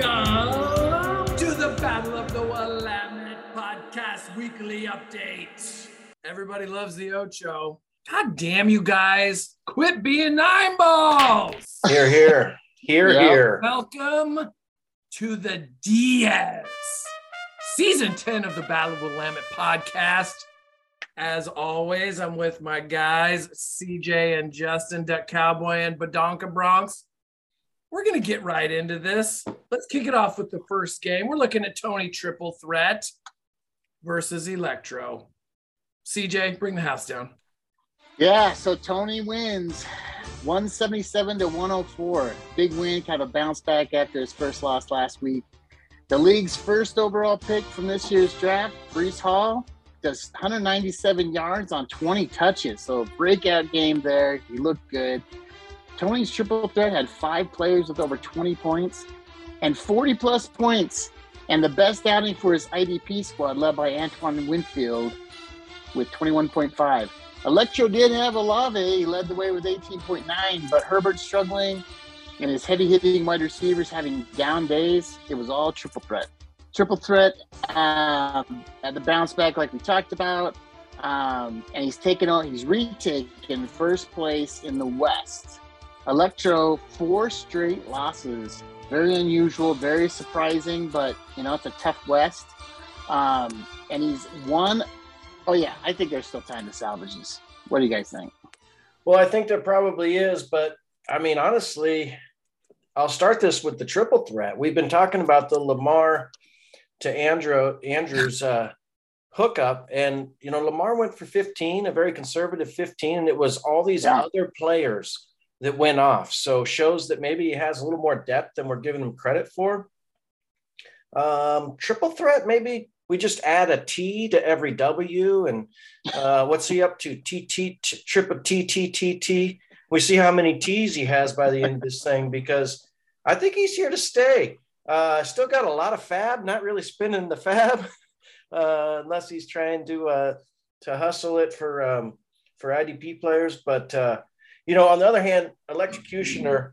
Welcome to the Battle of the Willamette podcast weekly update. Everybody loves the Ocho. God damn you guys. Quit being nine balls. Here, here, here, Yeah. here. Welcome to the Diaz season 10 of the Battle of the Willamette podcast. As always, I'm with my guys, CJ and Justin, Duck Cowboy and Badonka Bronx. We're going to get right into this. Let's kick it off with the first game. We're looking at Tony Triple Threat versus Electro. CJ, bring the house down. Yeah, so Tony wins 177 to 104. Big win, kind of bounce back after his first loss last week. The league's first overall pick from this year's draft, Breece Hall, does 197 yards on 20 touches. So breakout game there. He looked good. Tony's triple threat had five players with over 20 points and 40 plus points. And the best outing for his IDP squad, led by Antoine Winfield, with 21.5. Electro did have Olave. He led the way with 18.9, but Herbert struggling and his heavy hitting wide receivers having down days. It was all triple threat. Triple threat um, at the bounce back, like we talked about. Um, and he's taken on, he's retaken first place in the West. Electro, four straight losses. Very unusual, very surprising, but you know, it's a tough West. Um, and he's won Oh yeah, I think there's still time to salvage this. What do you guys think? Well, I think there probably is, but I mean, honestly, I'll start this with the triple threat. We've been talking about the Lamar to Andrew Andrews uh, hookup, and you know, Lamar went for 15, a very conservative 15, and it was all these Yeah. other players that went off. So shows that maybe he has a little more depth than we're giving him credit for. Um, triple threat, maybe we just add a T to every W, and uh, what's he up to? T T triple T T T T. We see how many T's he has by the end of this thing because I think he's here to stay. Uh, still got a lot of fab, not really spending the fab uh, unless he's trying to uh, to hustle it for um, for IDP players. But uh, you know, on the other hand, electrocutioner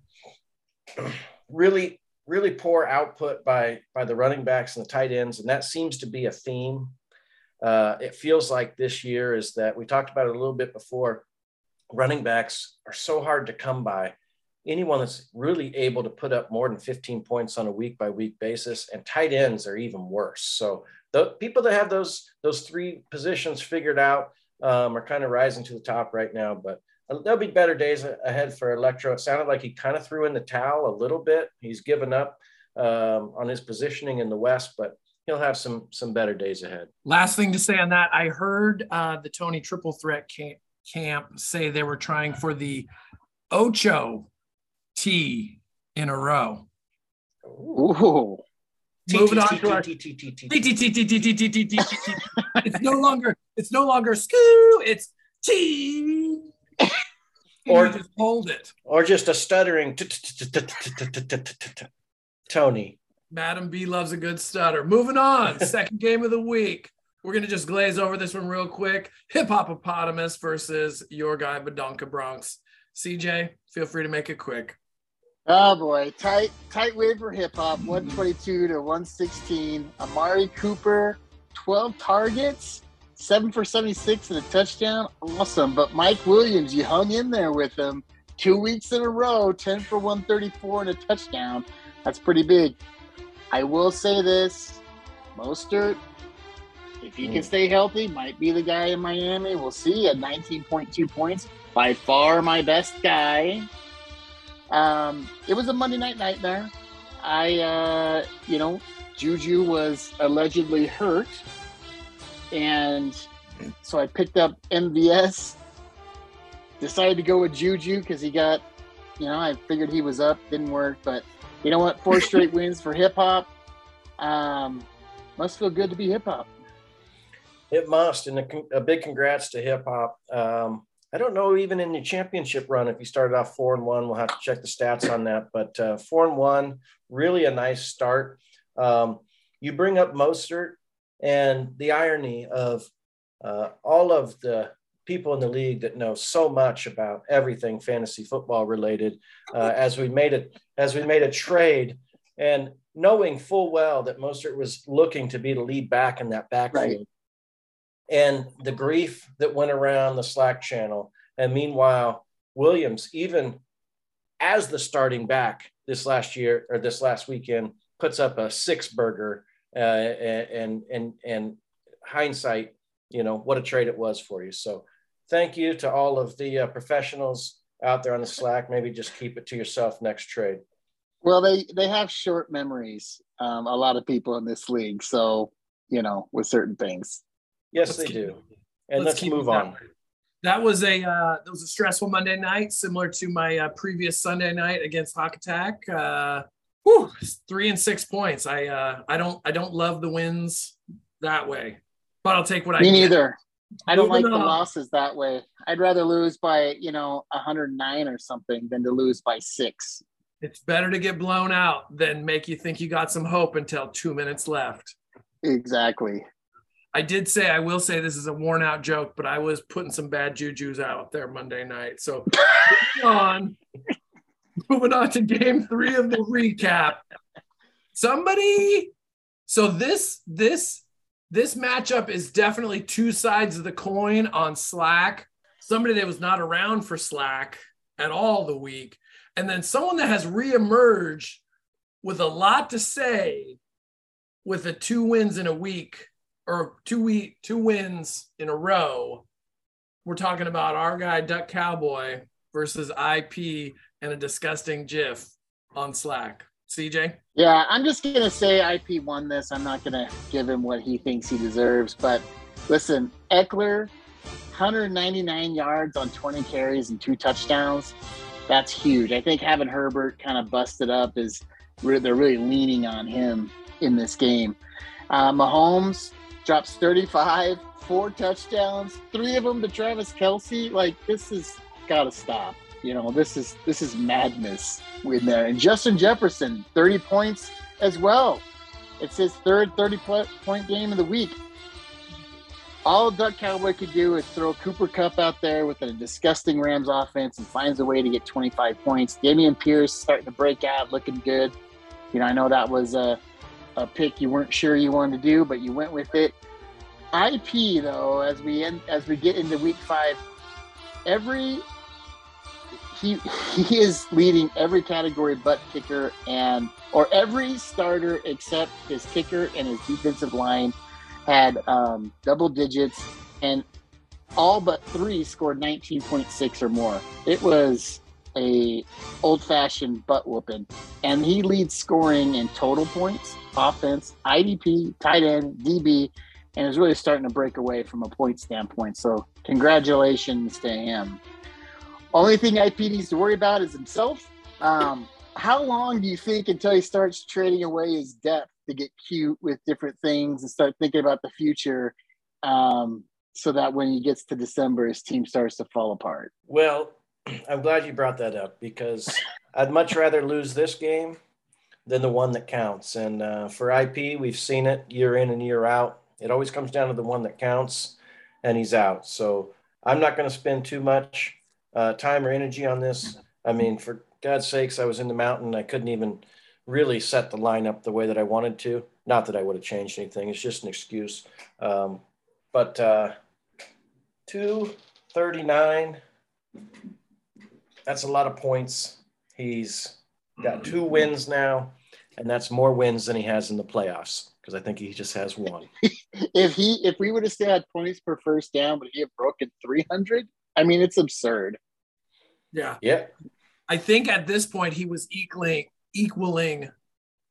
really really poor output by by the running backs and the tight ends, and that seems to be a theme. Uh, it feels like this year is that we talked about it a little bit before. Running backs are so hard to come by. Anyone that's really able to put up more than 15 points on a week by week basis, and tight ends are even worse. So the people that have those those three positions figured out um, are kind of rising to the top right now. But there'll be better days ahead for Electro. It sounded like he kind of threw in the towel a little bit. He's given up um, on his positioning in the West, but he'll have some some better days ahead. Last thing to say on that, I heard uh, the Tony Triple Threat camp, camp say they were trying for the Ocho T in a row. Ooh. Moving on to our it's no longer it's no longer scoo it's T or just hold it, or just a stuttering Tony. Madam B loves a good stutter. Moving on, second game of the week. We're gonna just glaze over this one real quick. Hip Hopopotamus versus your guy Badonka Bronx. CJ, feel free to make it quick. Oh boy, tight tight wave for hip hop, 122 to 116. Amari Cooper, 12 targets, seven for 76 and a touchdown. Awesome, but Mike Williams, you hung in there with him two weeks in a row, 10 for 134 and a touchdown. That's pretty big. I will say this, Mostert, if he can Mm. stay healthy, might be the guy in Miami. We'll see at 19.2 points. By far my best guy. Um, it was a Monday night nightmare. I, uh, you know, Juju was allegedly hurt. And so I picked up MVS. Decided to go with Juju because he got, you know, I figured he was up. Didn't work. But you know what? Four straight wins for hip hop. Um, must feel good to be hip hop. It must, and a, a big congrats to hip hop. Um, I don't know even in the championship run if you started off four and one. We'll have to check the stats on that, but uh, four and one, really a nice start. Um, you bring up Mostert and the irony of uh, all of the people in the league that know so much about everything fantasy football related. Uh, as we made it, as we made a trade and knowing full well that Mostert was looking to be the lead back in that backfield. Right. And the grief that went around the Slack channel. And meanwhile, Williams, even as the starting back this last year or this last weekend, puts up a six burger. Uh, and and and hindsight, you know what a trade it was for you. So thank you to all of the uh, professionals out there on the Slack. Maybe just keep it to yourself next trade. Well, they they have short memories. Um, a lot of people in this league, so you know, with certain things. Yes, let's they keep, do. And let's, let's move on. That was a uh, that was a stressful Monday night, similar to my uh, previous Sunday night against Hawk Attack. Uh, whew, three and six points. I uh, I don't I don't love the wins that way, but I'll take what Me I. Me neither. I don't Moving like on. the losses that way. I'd rather lose by you know 109 or something than to lose by six. It's better to get blown out than make you think you got some hope until two minutes left. Exactly. I did say I will say this is a worn out joke, but I was putting some bad juju's out there Monday night. So on, moving on to game three of the recap. Somebody, so this this this matchup is definitely two sides of the coin on Slack. Somebody that was not around for Slack at all the week and then someone that has reemerged with a lot to say with the two wins in a week or two week two wins in a row we're talking about our guy duck cowboy versus ip and a disgusting gif on slack cj yeah i'm just gonna say ip won this i'm not gonna give him what he thinks he deserves but listen Ekeler, 199 yards on 20 carries and two touchdowns that's huge. I think having Herbert kind of busted up is they're really leaning on him in this game. Uh, Mahomes drops 35, four touchdowns, three of them to Travis Kelce. Like this has got to stop. You know, this is this is madness in there. And Justin Jefferson, 30 points as well. It's his third 30 point game of the week all Duck Cowboy could do is throw Cooper Kupp out there with a disgusting Rams offense and finds a way to get 25 points. Dameon Pierce starting to break out, looking good. You know, I know that was a, a pick you weren't sure you wanted to do, but you went with it. IP though, as we end, as we get into week five, every he he is leading every category but kicker and or every starter except his kicker and his defensive line had um, double digits, and all but three scored 19.6 or more. It was a old-fashioned butt whooping, and he leads scoring in total points, offense, IDP, tight end, DB, and is really starting to break away from a point standpoint. So congratulations to him. Only thing IP needs to worry about is himself. Um, how long do you think until he starts trading away his depth to get cute with different things and start thinking about the future um, so that when he gets to December, his team starts to fall apart. Well, I'm glad you brought that up because I'd much rather lose this game than the one that counts. And uh, for IP, we've seen it year in and year out. It always comes down to the one that counts, and he's out. So I'm not going to spend too much uh, time or energy on this. I mean, for God's sakes, I was in the mountain. I couldn't even really set the lineup the way that I wanted to. Not that I would have changed anything. It's just an excuse. Um, but uh, 239, that's a lot of points. He's got two wins now, and that's more wins than he has in the playoffs because I think he just has one. if he if we would have still had points per first down, but he had broken 300, I mean, it's absurd. Yeah. Yeah. I think at this point he was equaling equaling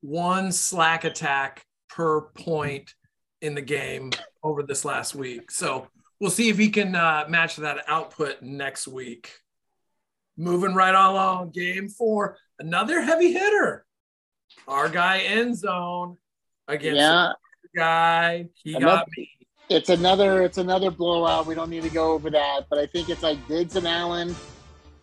one slack attack per point in the game over this last week. So we'll see if he can uh, match that output next week. Moving right along, game four, another heavy hitter. Our guy end zone against yeah. guy. He another, got me. It's another it's another blowout. We don't need to go over that, but I think it's like Diggs and Allen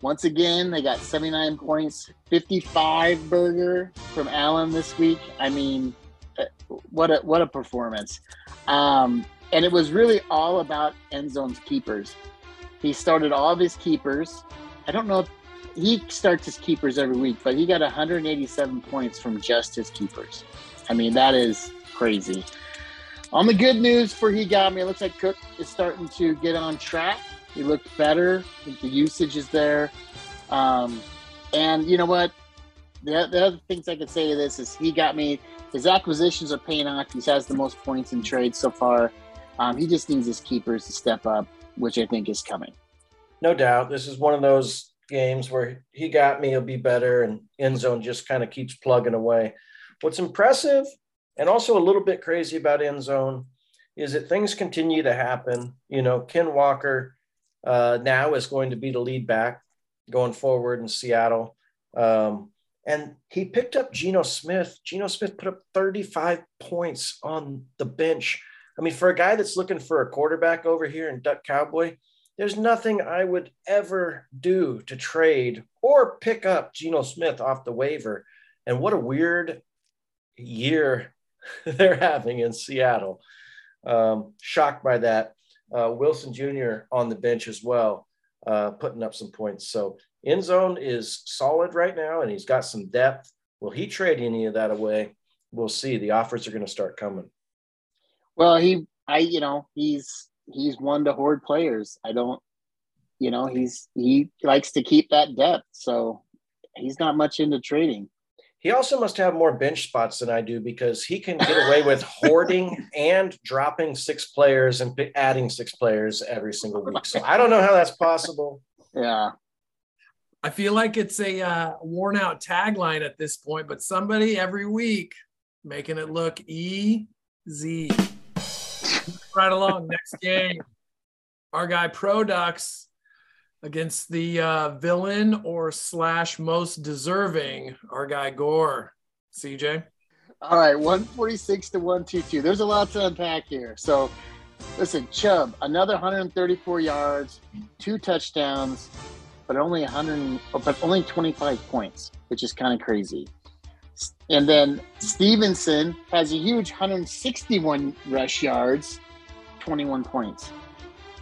once again, they got 79 points, 55 burger from Allen this week. I mean, uh, what a what a performance! Um, and it was really all about end zone's keepers. He started all of his keepers. I don't know. if he starts his keepers every week, but he got 187 points from just his keepers. I mean, that is crazy. On the good news for he got me, it looks like Cook is starting to get on track. He looked better. The usage is there. Um, and you know what? The, the other things I could say to this is he got me. His acquisitions are paying off. He has the most points in trade so far. Um, he just needs his keepers to step up, which I think is coming. No doubt. This is one of those games where he got me, he'll be better, and end zone just kind of keeps plugging away. What's impressive and also a little bit crazy about end zone is that things continue to happen. You know, Ken Walker uh, now is going to be the lead back going forward in Seattle. Um, and he picked up Geno Smith. Geno Smith put up 35 points on the bench. I mean, for a guy that's looking for a quarterback over here in Duck Cowboy, there's nothing I would ever do to trade or pick up Geno Smith off the waiver. And what a weird year they're having in Seattle. Um, shocked by that. Uh, Wilson Jr. on the bench as well, uh, putting up some points. So end zone is solid right now, and he's got some depth. Will he trade any of that away? We'll see. The offers are going to start coming. Well, he, I, you know, he's he's one to hoard players. I don't, you know, he's he likes to keep that depth, so he's not much into trading. He also must have more bench spots than I do because he can get away with hoarding and dropping six players and adding six players every single week. So I don't know how that's possible. Yeah. I feel like it's a uh, worn out tagline at this point, but somebody every week making it look easy. right along. Next game, our guy Produx against the uh, villain or slash most deserving, our guy Gore. CJ. All right, 146 to 122. There's a lot to unpack here. So, listen, Chubb, another 134 yards, two touchdowns, but only 100, but only 25 points, which is kind of crazy. And then Stevenson has a huge 161 rush yards, 21 points.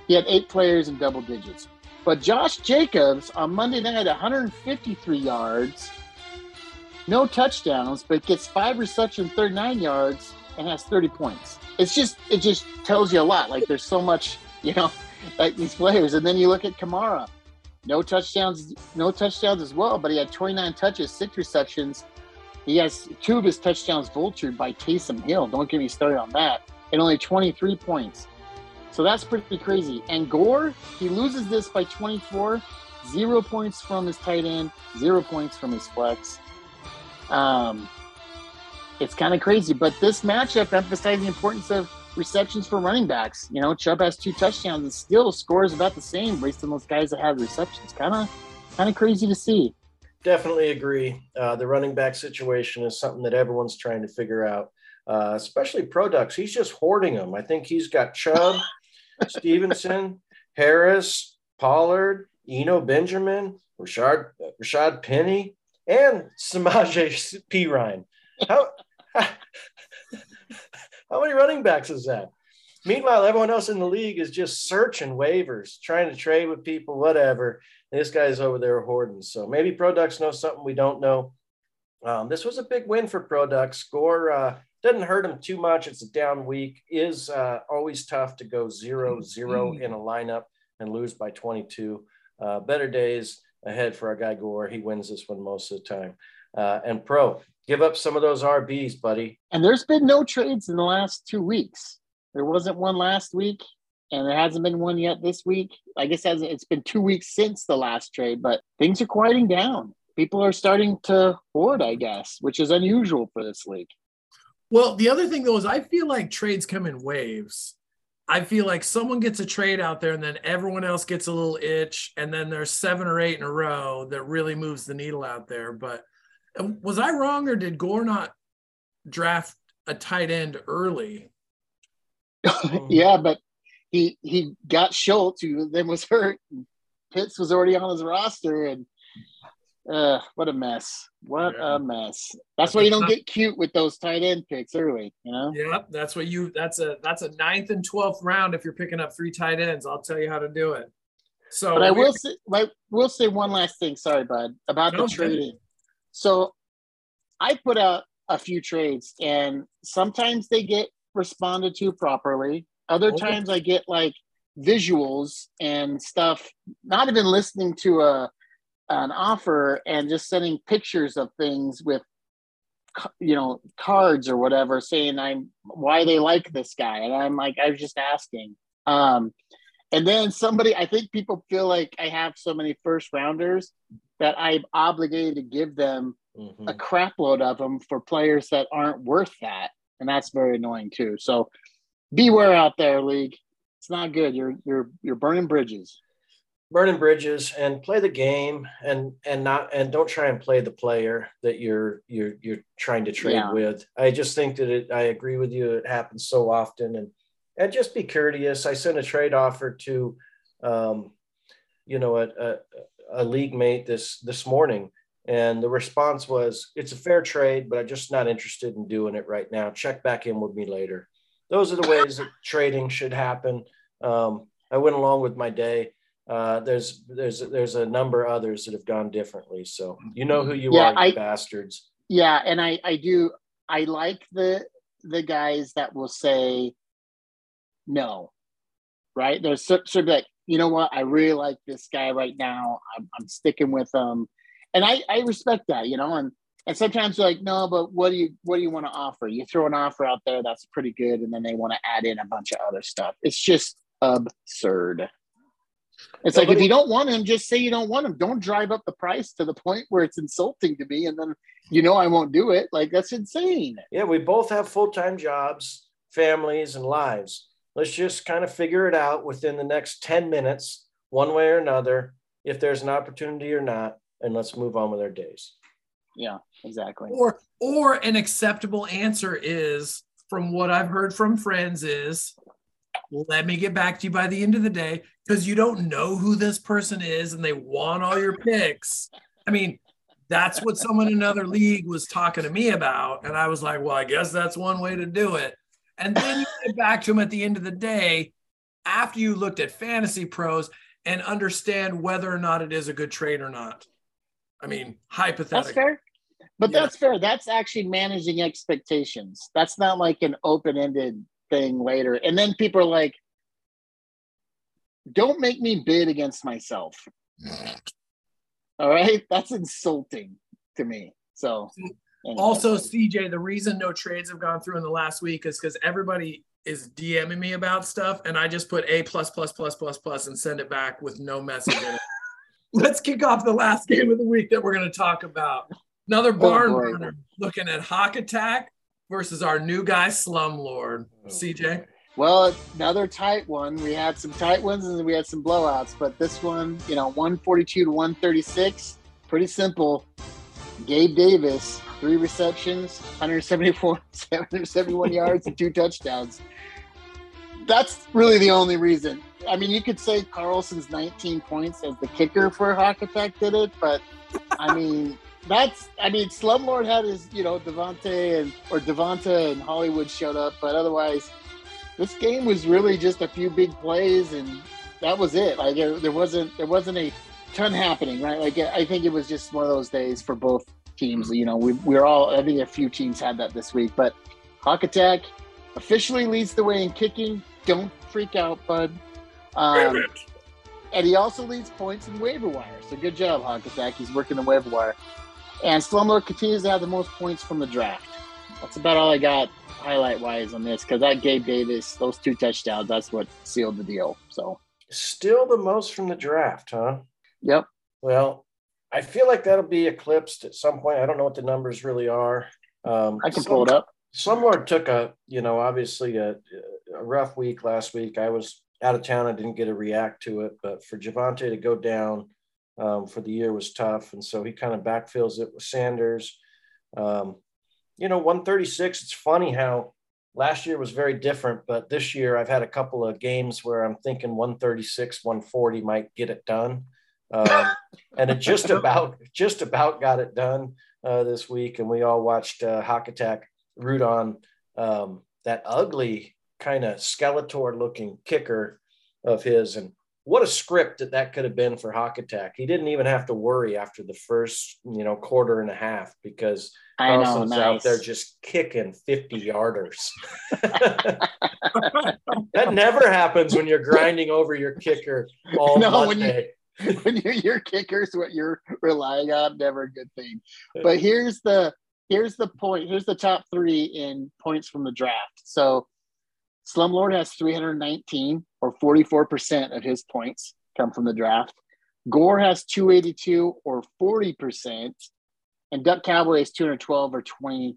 He had eight players in double digits. But Josh Jacobs on Monday night, 153 yards, no touchdowns, but gets five receptions, 39 yards, and has 30 points. It's just it just tells you a lot. Like there's so much, you know, like these players. And then you look at Kamara, no touchdowns, no touchdowns as well, but he had 29 touches, six receptions. He has two of his touchdowns vultured by Taysom Hill. Don't get me started on that. And only 23 points. So that's pretty crazy. And Gore, he loses this by 24, zero points from his tight end, zero points from his flex. Um, it's kind of crazy, but this matchup emphasizes the importance of receptions for running backs. You know, Chubb has two touchdowns and still scores about the same based on those guys that have receptions. Kind of, kind of crazy to see. Definitely agree. Uh, the running back situation is something that everyone's trying to figure out, uh, especially Produx. He's just hoarding them. I think he's got Chubb. Stevenson, Harris, Pollard, Eno Benjamin, Rashard, Rashad Penny, and Samaje Perine. How, how, how many running backs is that? Meanwhile, everyone else in the league is just searching waivers, trying to trade with people, whatever. And this guy's over there hoarding. So maybe Produx know something we don't know. Um, this was a big win for Produx. Gore uh, doesn't hurt him too much. It's a down week. Is uh, always tough to go zero zero in a lineup and lose by 22. Uh, better days ahead for our guy Gore. He wins this one most of the time. Uh, and pro, give up some of those RBs, buddy. And there's been no trades in the last two weeks. There wasn't one last week, and there hasn't been one yet this week. I guess it's been two weeks since the last trade, but things are quieting down. People are starting to hoard, I guess, which is unusual for this league. Well, the other thing though is I feel like trades come in waves. I feel like someone gets a trade out there and then everyone else gets a little itch, and then there's seven or eight in a row that really moves the needle out there. But uh, was I wrong or did Gore not draft a tight end early? yeah, but he he got Schultz, who then was hurt. Pitts was already on his roster, and uh, what a mess. What yeah. a mess. That's why you don't get cute with those tight end picks early, you know? Yep. That's what you that's a that's a ninth and twelfth round if you're picking up three tight ends. I'll tell you how to do it. So, but I will say, I will say one last thing. Sorry, bud, about No, the trading. So I put out a few trades, and sometimes they get responded to properly. Other Okay. times I get like visuals and stuff, not even listening to a an offer and just sending pictures of things with you know cards or whatever saying i'm why they like this guy? And i'm like i was just asking. Um and then somebody i think people feel like i have so many first rounders that i'm obligated to give them Mhm. a crap load of them for players that aren't worth that. And that's very annoying too. So beware out there league. It's not good. You're you're you're burning bridges burning bridges and play the game and and not and don't try and play the player that you're you're you're trying to trade Yeah. with. I just think that it i agree with you. It happens so often. And and just be courteous. I sent a trade offer to um you know a, a, a league mate this this morning. And the response was it's a fair trade but i'm just not interested in doing it right now. Check back in with me later. Those are the ways that trading should happen. Um, i went along with my day uh, there's there's there's a number of others that have gone differently. So you know who you Yeah, are, you I- bastards. Yeah, and I I do I like the the guys that will say no, right? There's sort of like you know what I really like this guy right now. I'm I'm sticking with him, and I I respect that, you know. And and sometimes they're like no, but what do you what do you want to offer? You throw an offer out there that's pretty good, and then they want to add in a bunch of other stuff. It's just absurd. It's like if you don't want him, just say you don't want him. Don't drive up the price to the point where it's insulting to me, and then you know I won't do it. Like that's insane. Yeah, we both have full time jobs, families, and lives. Let's just kind of figure it out within the next 10 minutes, one way or another, if there's an opportunity or not, and let's move on with our days. Yeah, exactly. or or an acceptable answer is from what I've heard from friends is let me get back to you by the end of the day because you don't know who this person is and they want all your picks. I mean, that's what someone in another league was talking to me about. And I was like, well, I guess that's one way to do it. And then you get back to them at the end of the day after you looked at fantasy pros and understand whether or not it is a good trade or not. I mean, That's hypothetically. fair. But Yeah. that's fair. That's actually managing expectations. That's not like an open ended thing later. And then people are like, don't make me bid against myself. All right. That's insulting to me. So, anyway. Also, CJ, the reason no trades have gone through in the last week is because everybody is DMing me about stuff, and I just put A plus plus plus plus plus and send it back with no message. Let's kick off the last game of the week that we're going to talk about. Another oh, barn boy. burner. Looking at Hawk Attack versus our new guy Slumlord. Oh, CJ. Well, another tight one. We had some tight ones and we had some blowouts, but this one, you know, 142 to 136, pretty simple. Gabe Davis, three receptions, 174, 771 yards, and two touchdowns. That's really the only reason. I mean, you could say Carlson's 19 points as the kicker for Hawk Attack did it, but I mean, that's I mean, Slumlord had his, you know, Devontae and or Devonta and Hollywood showed up, but otherwise, this game was really just a few big plays and that was it. Like there, there wasn't there wasn't a ton happening, right? Like I think it was just one of those days for both teams. You know, we we're all I think a few teams had that this week, but Hawk Attack officially leads the way in kicking. Don't freak out, bud. Um, and he also leads points in waiver wire. So good job, Hawk Attack. He's working the waiver wire. And Slumlord continues to have the most points from the draft. That's about all I got highlight wise on this because that Gabe Davis, those two touchdowns, that's what sealed the deal. So, Still the most from the draft, huh? yep. Well, I feel like that'll be eclipsed at some point. I don't know what the numbers really are. Um, I can some- pull it up. Slumlord took a, you know, obviously a, a rough week last week. I was out of town. I didn't get to react to it, but for Javonte to go down um, for the year was tough. And so he kind of backfills it with Sanders. Um, you know, 136, it's funny how last year was very different, but this year I've had a couple of games where I'm thinking 136, 140 might get it done. Um, and it just about, just about got it done uh, this week. And we all watched uh, Hawk Attack root on um, that ugly kind of Skeletor looking kicker of his. And what a script that that could have been for Hawk Attack. He didn't even have to worry after the first, you know, quarter and a half because I know, Carlson's nice. out there just kicking 50 yarders. that never happens when you're grinding over your kicker all No, when you- Monday. when your your kicker's what you're relying on, never a good thing. But here's the here's the point. Here's the top three in points from the draft. So Slumlord has 319 or 44% of his points come from the draft. Gore has 282 or 40%. And Duck Cowboy is 212 or 28%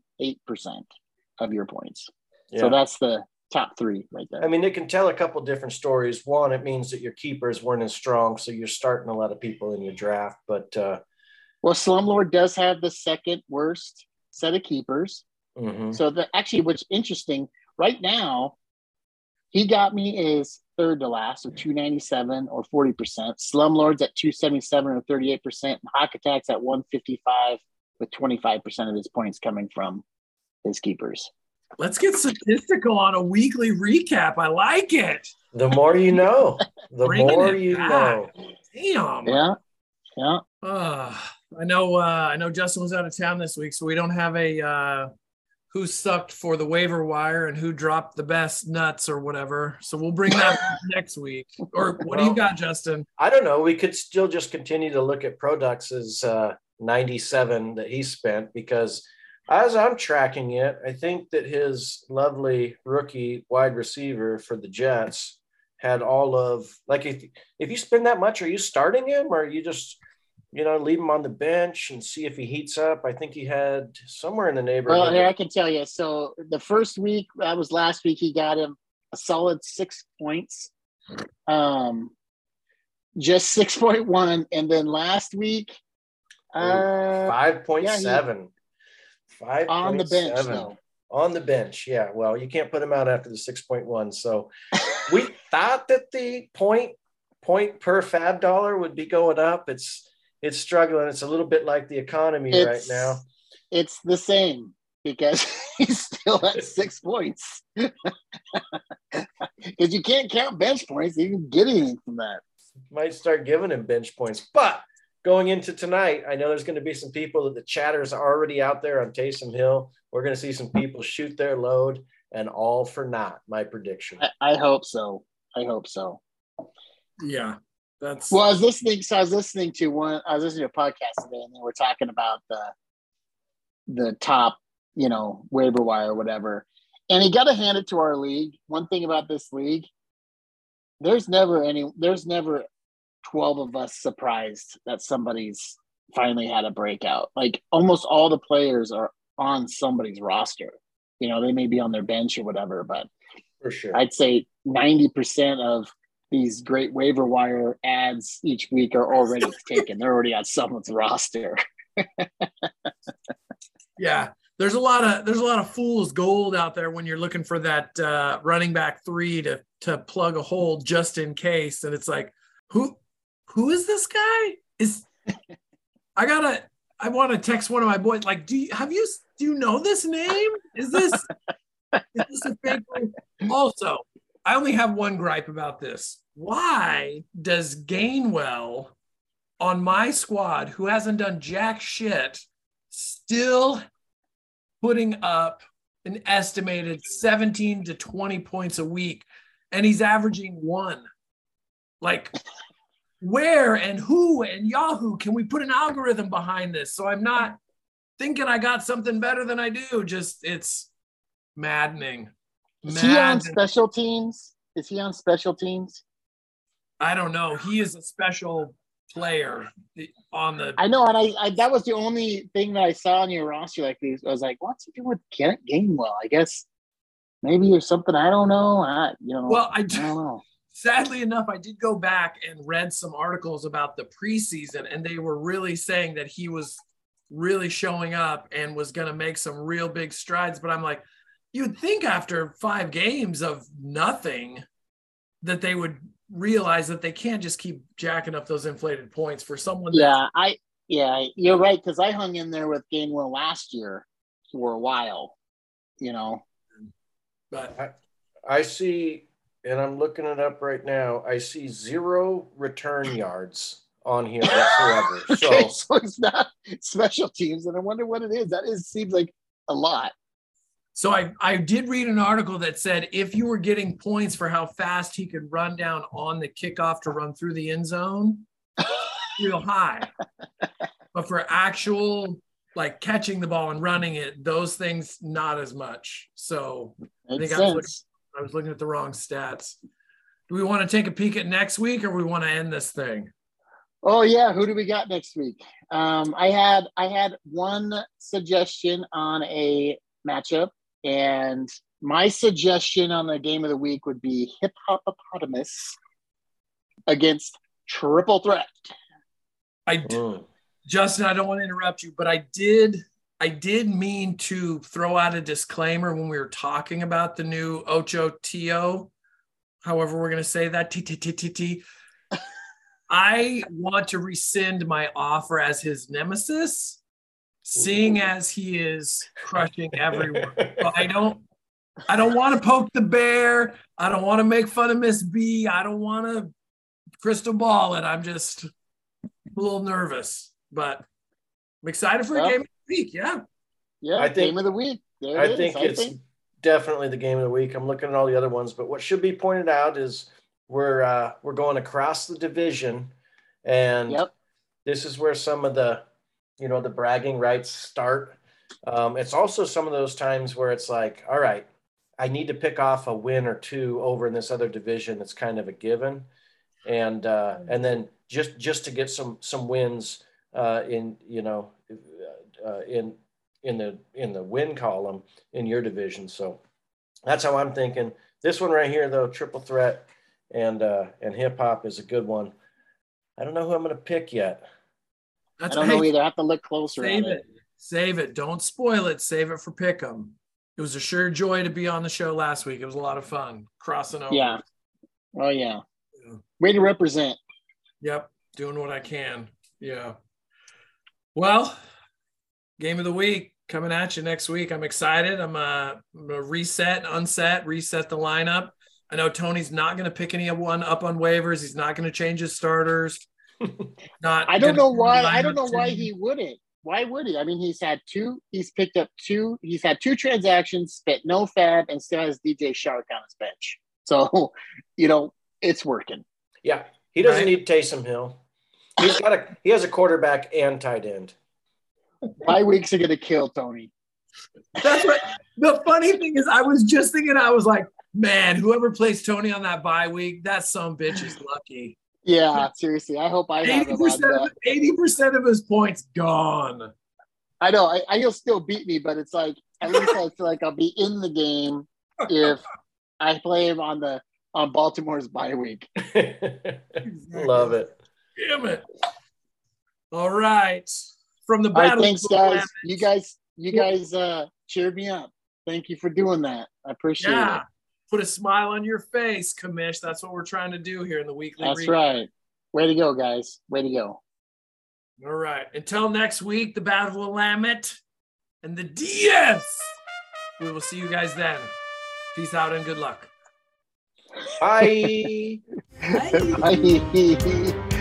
of your points. So that's the top three right there. I mean, it can tell a couple different stories. One, it means that your keepers weren't as strong, so you're starting a lot of people in your draft. But uh, well, Slumlord does have the second worst set of keepers. mhm. So the actually, what's interesting right now, he got me is third to last with 297 or 40%. Slumlords at 277 or 38%. And Hawk Attacks at 155 with 25% of his points coming from his keepers. Let's get statistical on a weekly recap. I like it. the more you know, the more you back. know. Damn. Yeah. Yeah. Uh, I know. Uh, I know Justin was out of town this week, so we don't have a uh, who sucked for the waiver wire and who dropped the best nuts or whatever. So we'll bring that next week. Or what do you got, Justin? I don't know. We could still just continue to look at Produx's uh, 97 that he spent because as I'm tracking it, I think that his lovely rookie wide receiver for the Jets had all of like if if you spend that much, are you starting him or are you just you know leave him on the bench and see if he heats up? I think he had somewhere in the neighborhood. Well, here I can tell you. So the first week, that was last week, he got him a solid six points. Um, just 6.1. And then last week, uh, Five point seven. Five on the bench, though. On the bench, yeah. Well, you can't put him out after the six point one. So we thought that the point point per fab dollar would be going up. It's it's struggling. It's a little bit like the economy right now. It's the same because he's still at six points. Because you can't count bench points. You can get anything from that. Might start giving him bench points. But going into tonight, I know there's going to be some people that the chatters are already out there on Taysom Hill. We're going to see some people shoot their load and all for not My prediction. I, I hope so. I hope so. Yeah, that's Well, I was listening. So I was listening to one. I was listening to a podcast today, and they were talking about the the top, you know, waiver wire or whatever. And you got to hand it to our league. One thing about this league, there's never any. There's never twelve of us surprised that somebody's finally had a breakout. Like almost all the players are on somebody's roster. You know, they may be on their bench or whatever, but For sure. I'd say 90% of these great waiver wire ads each week are already taken. They're already on someone's roster. yeah. There's a lot of there's a lot of fool's gold out there when you're looking for that uh, running back three to to plug a hole just in case, and it's like, who who is this guy? Is I gotta I want to text one of my boys like, do you have you do you know this name? Is this is this a fake? Also, I only have one gripe about this. Why does Gainwell on my squad, who hasn't done jack shit, still putting up an estimated 17 to 20 points a week, and he's averaging one? Like, where and who and Yahoo can we put an algorithm behind this? So I'm not thinking I got something better than I do. Just it's maddening. Is he on special teams? Is he on special teams? I don't know. He is a special player on the. I know, and I, I that was the only thing that I saw on your roster. Like these, I was like, "What's he doing with Gainwell?" I guess maybe there's something I don't know. I, you know, Well, I I don't know. sadly enough, I did go back and read some articles about the preseason, and they were really saying that he was really showing up and was going to make some real big strides. But I'm like, you'd think after five games of nothing that they would realize that they can't just keep jacking up those inflated points for someone. Yeah, I yeah, you're right because I hung in there with Gainwell last year for a while. You know, but I see and I'm looking it up right now. I see zero return yards on here whatsoever. Okay, So so it's not special teams, and I wonder what it is. That is seems like a lot. So I, I did read an article that said if you were getting points for how fast he could run down on the kickoff to run through the end zone, real high. But for actual like catching the ball and running it, those things not as much. So Makes think I was sense. I was looking at the wrong stats. Do we want to take a peek at next week or we want to end this thing? Oh yeah, who do we got next week? Um, I had I had one suggestion on a matchup, and my suggestion on the game of the week would be Hip Hopopotamus against Triple Threat. I mm, Justin, I don't want to interrupt you, but I did I did mean to throw out a disclaimer when we were talking about the new Ocho Tio, however we're going to say that T T T T T. I want to rescind my offer as his nemesis, seeing as he is crushing everyone. But I don't I don't want to poke the bear. I don't want to make fun of Miss B. I don't want to crystal ball it. I'm just a little nervous, but I'm excited for Well, a game of the week. Yeah. Yeah, I think- game of the week. There I it is. think it's definitely the game of the week. I'm looking at all the other ones, but what should be pointed out is we're uh, we're going across the division, and Yep. this is where some of the you know the bragging rights start. Um, it's also some of those times where it's like, all right, I need to pick off a win or two over in this other division that's kind of a given, and uh, and then just just to get some some wins uh, in you know uh, in in the in the win column in your division. So that's how I'm thinking. This one right here, though, triple threat and uh, and hip hop is a good one. I don't know who I'm going to pick yet. I don't know either. I have to look closer. Save on it. Save it. Don't spoil it. Save it for Pick'em. It was a sure joy to be on the show last week. It was a lot of fun crossing over. Yeah. Oh yeah. Yeah. Way to represent. Yep. Doing what I can. Yeah. Well, game of the week coming at you next week. I'm excited. I'm, uh, I'm gonna reset, unset, reset the lineup. I know Tony's not going to pick anyone up on waivers. He's not going to change his starters. Not. I don't know why. I don't know why he wouldn't. Why would he? I mean, he's had two. He's picked up two. He's had two transactions, spent no fab, and still has DJ Chark on his bench. So, you know, it's working. Yeah, he doesn't Right. need Taysom Hill. He's got a he has a quarterback and tight end. My weeks are gonna kill Tony. That's what the funny thing is. I was just thinking. I was like, man, whoever plays Tony on that bye week, that some bitch is lucky. Yeah, seriously. I hope I have Eighty him on percent, that. eighty percent of his points gone. I know. I, I he'll still beat me, but it's like at least I feel like I'll be in the game if I play him on the on Baltimore's bye week. Love it. Damn it! All right, from the All right, battle. thanks, guys. You guys, you guys, uh, cheered me up. Thank you for doing that. I appreciate Yeah, it. Put a smile on your face, Kamish. That's what we're trying to do here in the weekly. That's recap. right. Way to go, guys. Way to go. All right. Until next week, the Battle of Willamette and the DS. We will see you guys then. Peace out and good luck. Bye. Bye. Bye.